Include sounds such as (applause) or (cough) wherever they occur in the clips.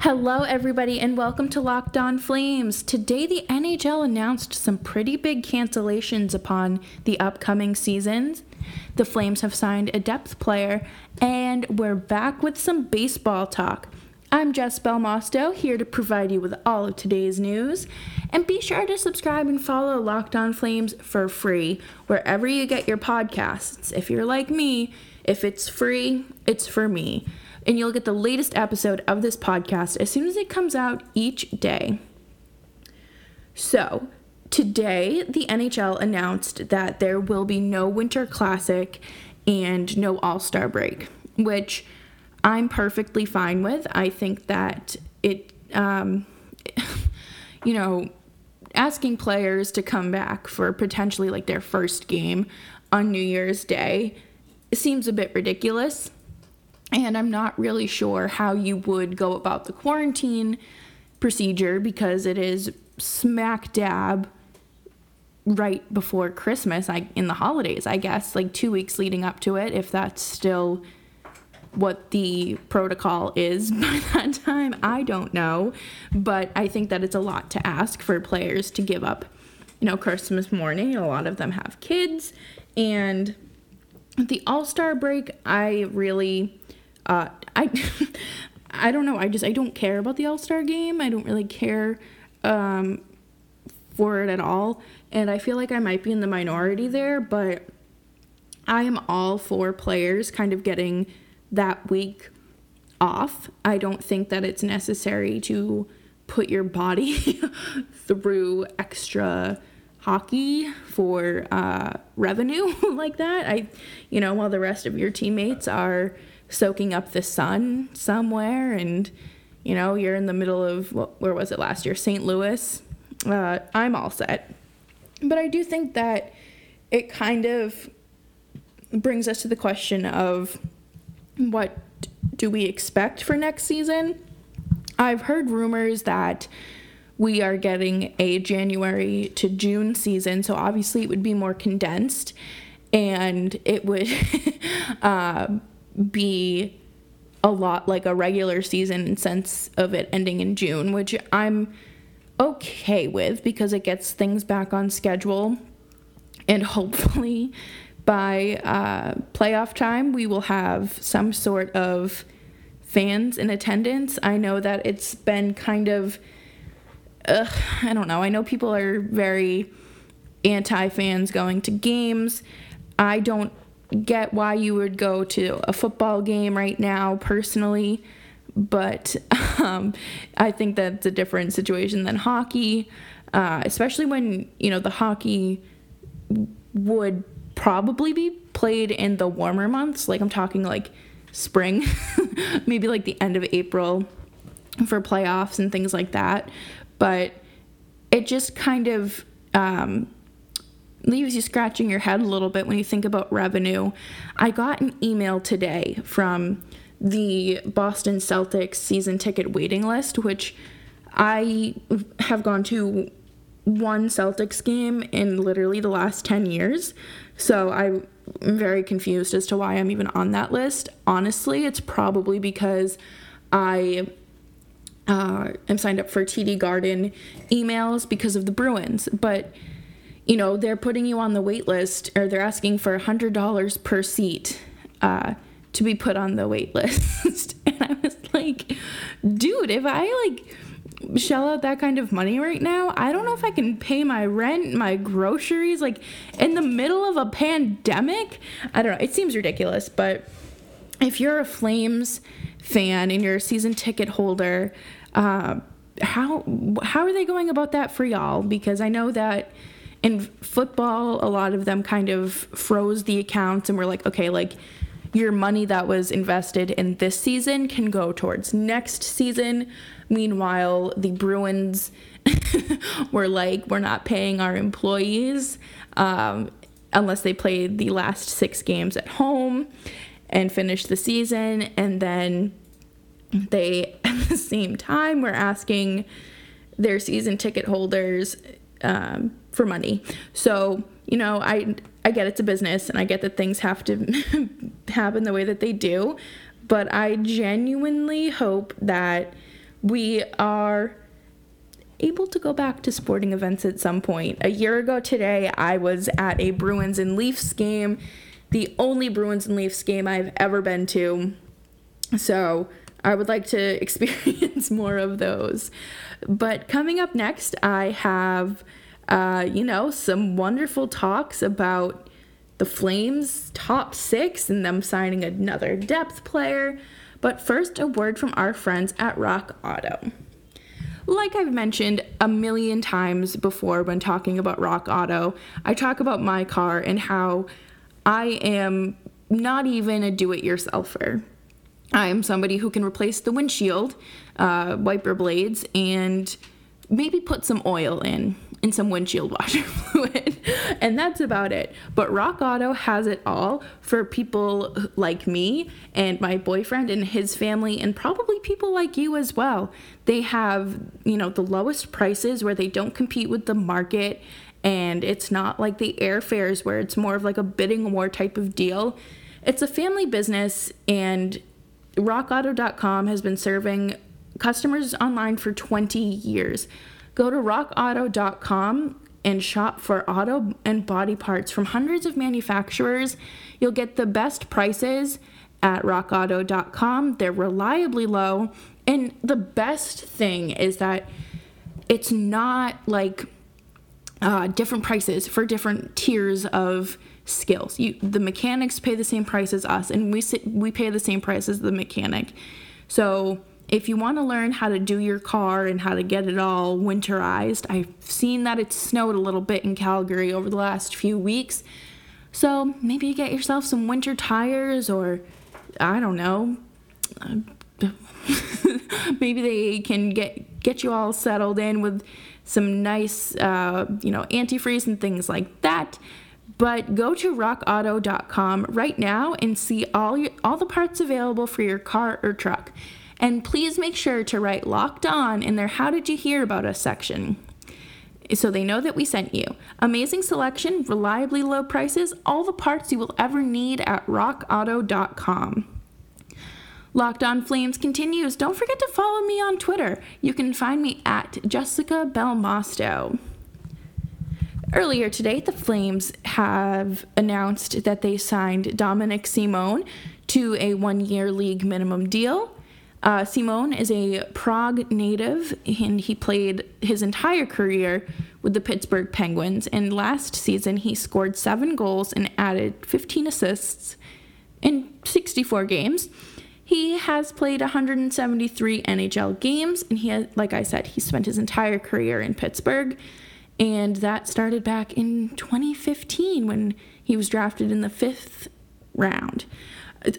Hello, everybody, and welcome to Locked On Flames. Today, the NHL announced some pretty big cancellations upon the upcoming seasons. The Flames have signed a depth player, and we're back with some baseball talk. I'm Jess Belmosto, here to provide you with all of today's news. And be sure to subscribe and follow Locked On Flames for free wherever you get your podcasts. If you're like me, if it's free, it's for me and you'll get the latest episode of this podcast as soon as it comes out each day. So, today the NHL announced that there will be no Winter Classic and no All Star break, which I'm perfectly fine with. I think that it, um, (laughs) you know, asking players to come back for potentially like their first game on New Year's Day seems a bit ridiculous. And I'm not really sure how you would go about the quarantine procedure because it is smack dab right before Christmas, I in the holidays, I guess, like 2 weeks leading up to it if that's still what the protocol is (laughs) by that time, I don't know, but I think that it's a lot to ask for players to give up, you know, Christmas morning. A lot of them have kids and the All-Star break, I really uh, I (laughs) I don't know. I just I don't care about the All Star game. I don't really care um, for it at all, and I feel like I might be in the minority there. But I am all for players kind of getting that week off. I don't think that it's necessary to put your body (laughs) through extra hockey for uh, revenue (laughs) like that. I, you know, while the rest of your teammates are soaking up the sun somewhere and you know you're in the middle of where was it last year? St louis. Uh, i'm all set. But i do think that it kind of brings us to the question of what do we expect for next season? I've heard rumors that we are getting a january to june season so obviously it would be more condensed and it would (laughs) uh, be a lot like a regular season in sense of it ending in June, which I'm okay with because it gets things back on schedule. And hopefully by uh, playoff time, we will have some sort of fans in attendance. I know that it's been kind of, uh, I don't know, I know people are very anti fans going to games. I don't get why you would go to a football game right now personally, but (laughs) um, I think that's a different situation than hockey, uh, especially when, you know, the hockey would probably be played in the warmer months. Like I'm talking like spring, (laughs) maybe like the end of April for playoffs and things like that. But it just kind of um, leaves you scratching your head a little bit when you think about revenue. I got an email today from the Boston Celtics season ticket waiting list, which I have gone to one Celtics game in literally the last 10 years. So I'm very confused as to why I'm even on that list. Honestly, it's probably because I uh, am signed up for TD Garden emails because of the Bruins. But you know, they're putting you on the wait list or they're asking for $100 per seat uh, to be put on the wait (laughs) list. and I was like, dude, if I like shell out that kind of money right now, I don't know if I can pay my rent, my groceries, like in the middle of a pandemic. I don't know. It seems ridiculous, but if you're a Flames fan and you're a season ticket holder, uh, how how are they going about that for y'all? Because I know that in football, a lot of them kind of froze the accounts and were like, okay, like your money that was invested in this season can go towards next season. Meanwhile, the Bruins (laughs) were like, we're not paying our employees um, unless they play the last six games at home and finish the season. And then they, (laughs) at the same time, were asking their season ticket holders um, for money. So, you know, I I get it's a business and I get that things have to (laughs) happen the way that they do, but I genuinely hope that we are able to go back to sporting events at some point. A year ago today, I was at a Bruins and Leafs game, the only Bruins and Leafs game I've ever been to. So I would like to (laughs) experience more of those. But coming up next, I have, uh, you know, some wonderful talks about the Flames' top six and them signing another depth player. But first, a word from our friends at RockAuto. Like I've mentioned a million times before when talking about RockAuto, I talk about my car and how I am not even a do it yourselfer. I am somebody who can replace the windshield, uh, wiper blades, and maybe put some oil in and some windshield (laughs) washer fluid. and that's about it. But RockAuto has it all for people like me and my boyfriend and his family and probably people like you as well. They have, you know, the lowest prices where they don't compete with the market and it's not like the airfares where it's more of like a bidding war type of deal. It's a family business and rockauto.com has been serving customers online for 20 years. Go to rockauto.com and shop for auto and body parts from hundreds of manufacturers. You'll get the best prices at rockauto.com. They're reliably low. And the best thing is that it's not like uh, different prices for different tiers of skills. You, the mechanics pay the same price as us, and we we pay the same price as the mechanic. So if you want to learn how to do your car and how to get it all winterized, I've seen that it's snowed a little bit in Calgary over the last few weeks. So maybe you get yourself some winter tires or I don't know. (laughs) maybe they can get get you all settled in with some nice uh, you know antifreeze and things like that. But go to rockauto.com right now and see all your, all the parts available for your car or truck. And please make sure to write locked on in their How Did You Hear About Us section so they know that we sent you. Amazing selection, reliably low prices, all the parts you will ever need at rockauto.com. Locked on Flames continues. Don't forget to follow me on Twitter. You can find me at Jessica Belmosto. Earlier today, the Flames have announced that they signed Dominik Simon to a one year league minimum deal. Uh, Simon is a Prague native, and he played his entire career with the Pittsburgh Penguins. And last season, he scored seven goals and added 15 assists in 64 games. He has played 173 NHL games, and he, has, like I said, he spent his entire career in Pittsburgh. And that started back in 2015 when he was drafted in the fifth round.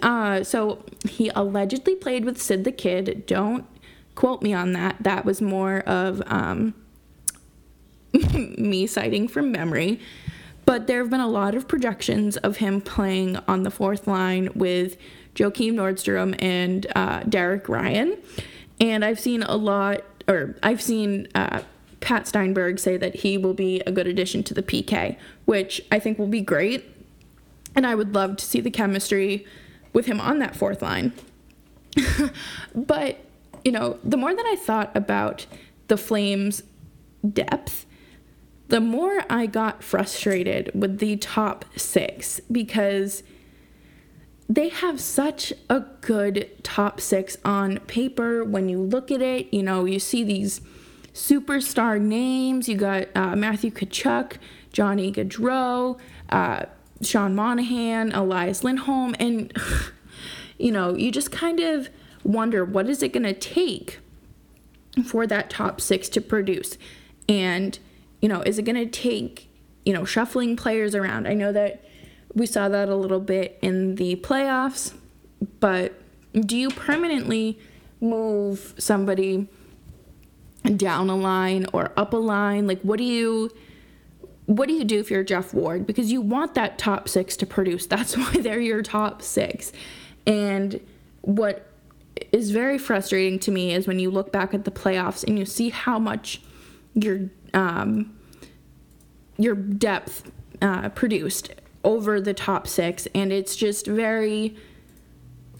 Uh, so he allegedly played with Sid the Kid. Don't quote me on that. That was more of um, (laughs) me citing from memory. But there have been a lot of projections of him playing on the fourth line with Joakim Nordstrom and uh, Derek Ryan. And I've seen a lot, or I've seen uh, Pat Steinberg say that he will be a good addition to the PK, which I think will be great. And I would love to see the chemistry with him on that fourth line. (laughs) but, you know, the more that I thought about the Flames' depth, the more I got frustrated with the top six because they have such a good top six on paper. When you look at it, you know, you see these superstar names. You got uh, Matthew Tkachuk, Johnny Gaudreau, uh, Sean Monahan, Elias Lindholm, and (laughs) you know, you just kind of wonder what is it going to take for that top six to produce, and you know, is it going to take you know shuffling players around? I know that we saw that a little bit in the playoffs, but do you permanently move somebody down a line or up a line? Like, what do you what do you do if you're Geoff Ward? Because you want that top six to produce. (laughs) That's why they're your top six. And what is very frustrating to me is when you look back at the playoffs and you see how much your um, your depth uh, produced over the top six, and it's just very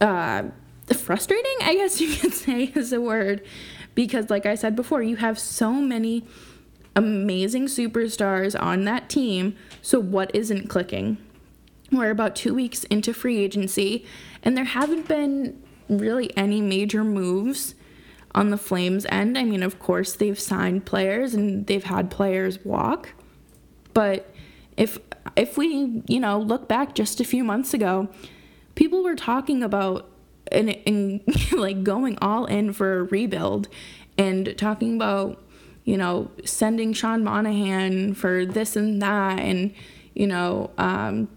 uh, frustrating. I guess you could (laughs) say is a word because, like I said before, you have so many amazing superstars on that team. So, what isn't clicking? We're about two weeks into free agency, and there haven't been really any major moves on the Flames end. I mean, of course, they've signed players and they've had players walk, but if if we you know look back just a few months ago, people were talking about and, and (laughs) like going all in for a rebuild and talking about you know sending Sean Monahan for this and that and you know um,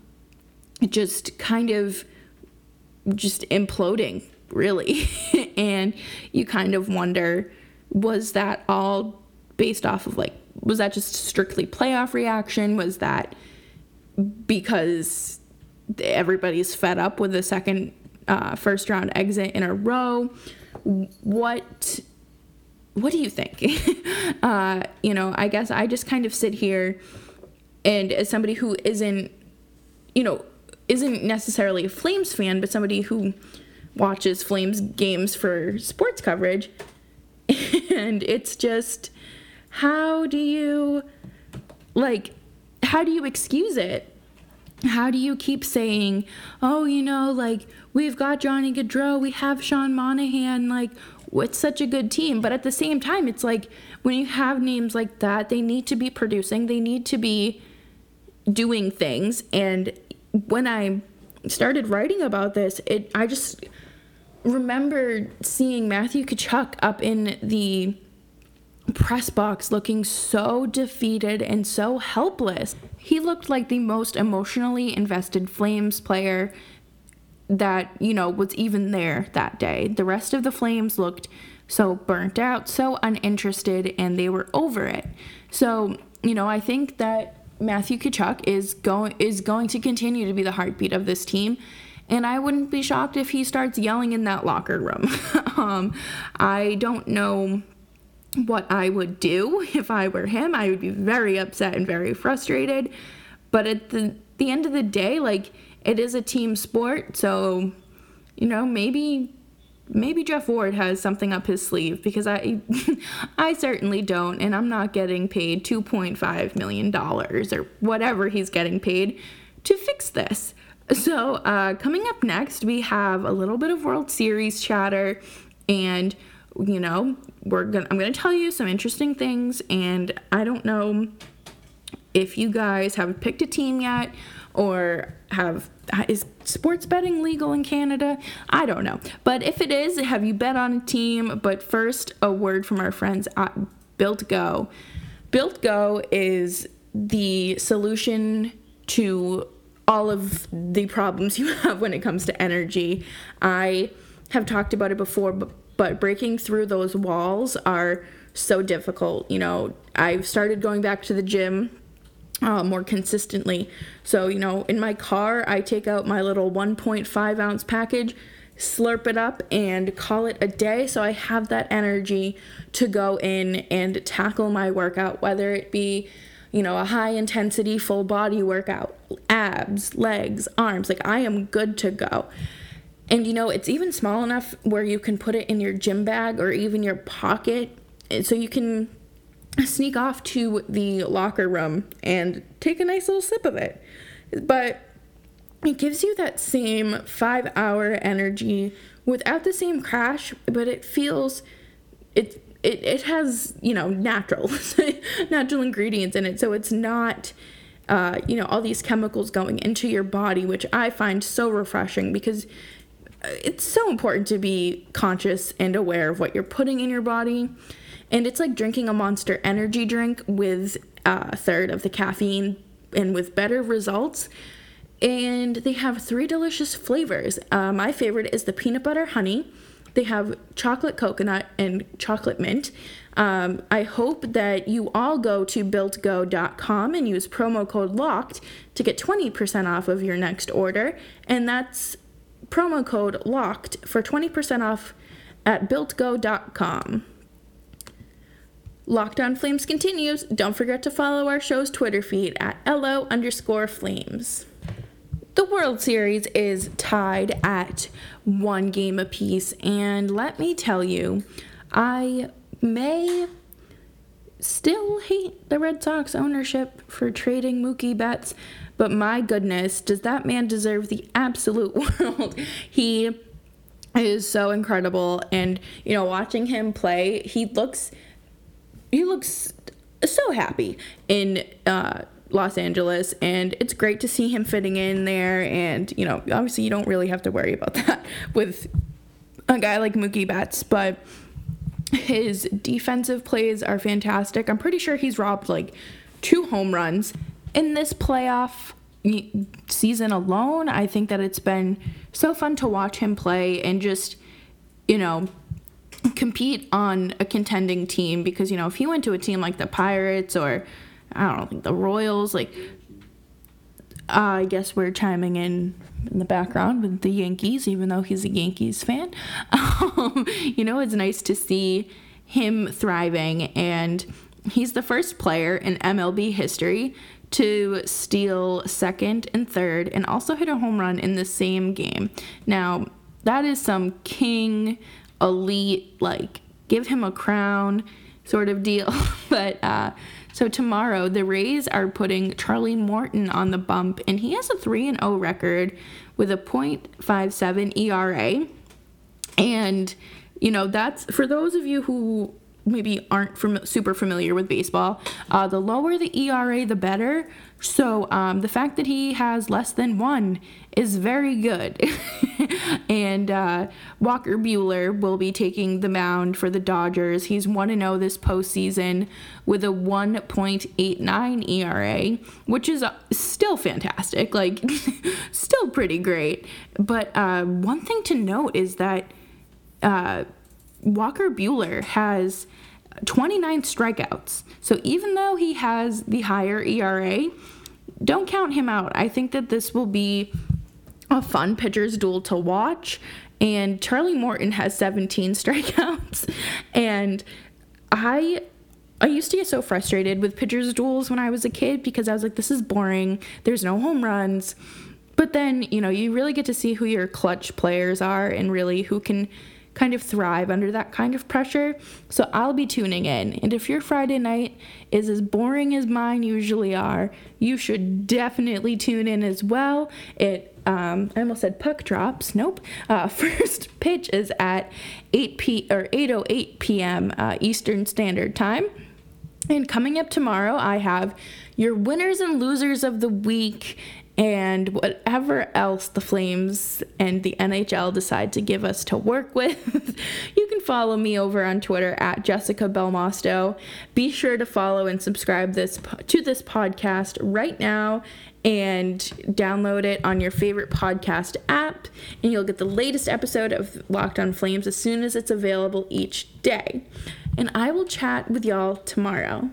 just kind of just imploding really. (laughs) And you kind of wonder was that all based off of like was that just strictly playoff reaction? Was that because everybody's fed up with the second uh, first round exit in a row. What what do you think? (laughs) uh, you know, I guess I just kind of sit here and as somebody who isn't, you know, isn't necessarily a Flames fan, but somebody who watches Flames games for sports coverage, (laughs) and it's just how do you like how do you excuse it? How do you keep saying, oh, you know, like, we've got Johnny Gaudreau, we have Sean Monahan, like, it's such a good team. But at the same time, it's like when you have names like that, they need to be producing, they need to be doing things. And when I started writing about this, it I just remembered seeing Matthew Tkachuk up in the press box looking so defeated and so helpless. He looked like the most emotionally invested Flames player that, you know, was even there that day. The rest of the Flames looked so burnt out, so uninterested, and they were over it. So, you know, I think that Matthew Tkachuk is going is going to continue to be the heartbeat of this team. And I wouldn't be shocked if he starts yelling in that locker room. (laughs) um, I don't know what I would do (laughs) if I were him. I would be very upset and very frustrated. But at the the end of the day, like it is a team sport, so you know, maybe maybe Geoff Ward has something up his sleeve because I (laughs) I certainly don't and I'm not getting paid 2.5 million dollars or whatever he's getting paid to fix this. So, uh, coming up next, we have a little bit of World Series chatter and you know, we're gonna I'm gonna tell you some interesting things, and I don't know if you guys have picked a team yet or have is sports betting legal in Canada? I don't know. But if it is, have you bet on a team? But first, a word from our friends at Built Go. Built Go is the solution to all of the problems (laughs) you have when it comes to energy. I have talked about it before, but but breaking through those walls are so difficult. You know, I've started going back to the gym uh, more consistently. So, you know, in my car, I take out my little 1.5 ounce package, slurp it up, and call it a day. So I have that energy to go in and tackle my workout, whether it be, you know, a high intensity full body workout, abs, legs, arms. Like, I am good to go. And you know, it's even small enough where you can put it in your gym bag or even your pocket. So you can sneak off to the locker room and take a nice little sip of it. But it gives you that same five hour energy without the same crash, but it feels it it, it has, you know, natural (laughs) natural ingredients in it. So it's not uh, you know, all these chemicals going into your body, which I find so refreshing because it's so important to be conscious and aware of what you're putting in your body. And it's like drinking a monster energy drink with a third of the caffeine and with better results. And they have three delicious flavors. Uh, my favorite is the peanut butter honey. They have chocolate coconut and chocolate mint. Um, I hope that you all go to builtgo.com and use promo code LOCKED to get 20% off of your next order. And that's promo code LOCKED for 20% off at builtgo.com. Locked on Flames continues. Don't forget to follow our show's Twitter feed at LO underscore flames. The World Series is tied at one game apiece, and let me tell you, I may still hate the Red Sox ownership for trading Mookie Betts, but my goodness, does that man deserve the absolute (laughs) world? he is so incredible and you know watching him play he looks he looks so happy in uh, Los Angeles, and it's great to see him fitting in there. And you know, obviously, you don't really have to worry about (laughs) that with a guy like Mookie Betts, but his defensive plays are fantastic. I'm pretty sure he's robbed like two home runs in this playoff season alone. I think that it's been so fun to watch him play and just, you know, compete on a contending team because, you know, if he went to a team like the Pirates or I don't know, the Royals, like uh, I guess we're chiming in in the background with the Yankees, even though he's a Yankees fan. (laughs) Um, you know, it's nice to see him thriving, and he's the first player in MLB history to steal second and third and also hit a home run in the same game. Now, that is some king, elite, like, give him a crown sort of deal. (laughs) but, uh, so tomorrow, the Rays are putting Charlie Morton on the bump, and he has a 3 and 0 record with a .57 ERA. And, you know, that's for those of you who maybe aren't fam- super familiar with baseball, uh, the lower the ERA, the better. So um, the fact that he has less than one is very good. (laughs) and uh, Walker Buehler will be taking the mound for the Dodgers. He's 1 0 this postseason with a 1.89 ERA, which is uh, still fantastic, like, (laughs) still pretty great. But uh, one thing to note is that uh, Walker Buehler has 29 strikeouts. So even though he has the higher ERA, don't count him out. I think that this will be a fun pitcher's duel to watch. And Charlie Morton has 17 (laughs) strikeouts. And I I used to get so frustrated with pitchers duels when I was a kid because I was like, this is boring. There's no home runs. But then, you know, you really get to see who your clutch players are and really who can kind of thrive under that kind of pressure. So I'll be tuning in. And if your Friday night is as boring as mine usually are, you should definitely tune in as well. It um, I almost said puck drops. Nope. Uh, (laughs) first pitch is at 8 p or 8:08 p.m. Uh, Eastern Standard Time. And coming up tomorrow, I have your winners and losers of the week and whatever else the Flames and the NHL decide to give us to work (laughs) with. you can follow me over on Twitter at Jessica Belmosto. Be sure to follow and subscribe this to this podcast right now and download it on your favorite podcast app and you'll get the latest episode of Locked on Flames as soon as it's available each day. And I will chat with y'all tomorrow.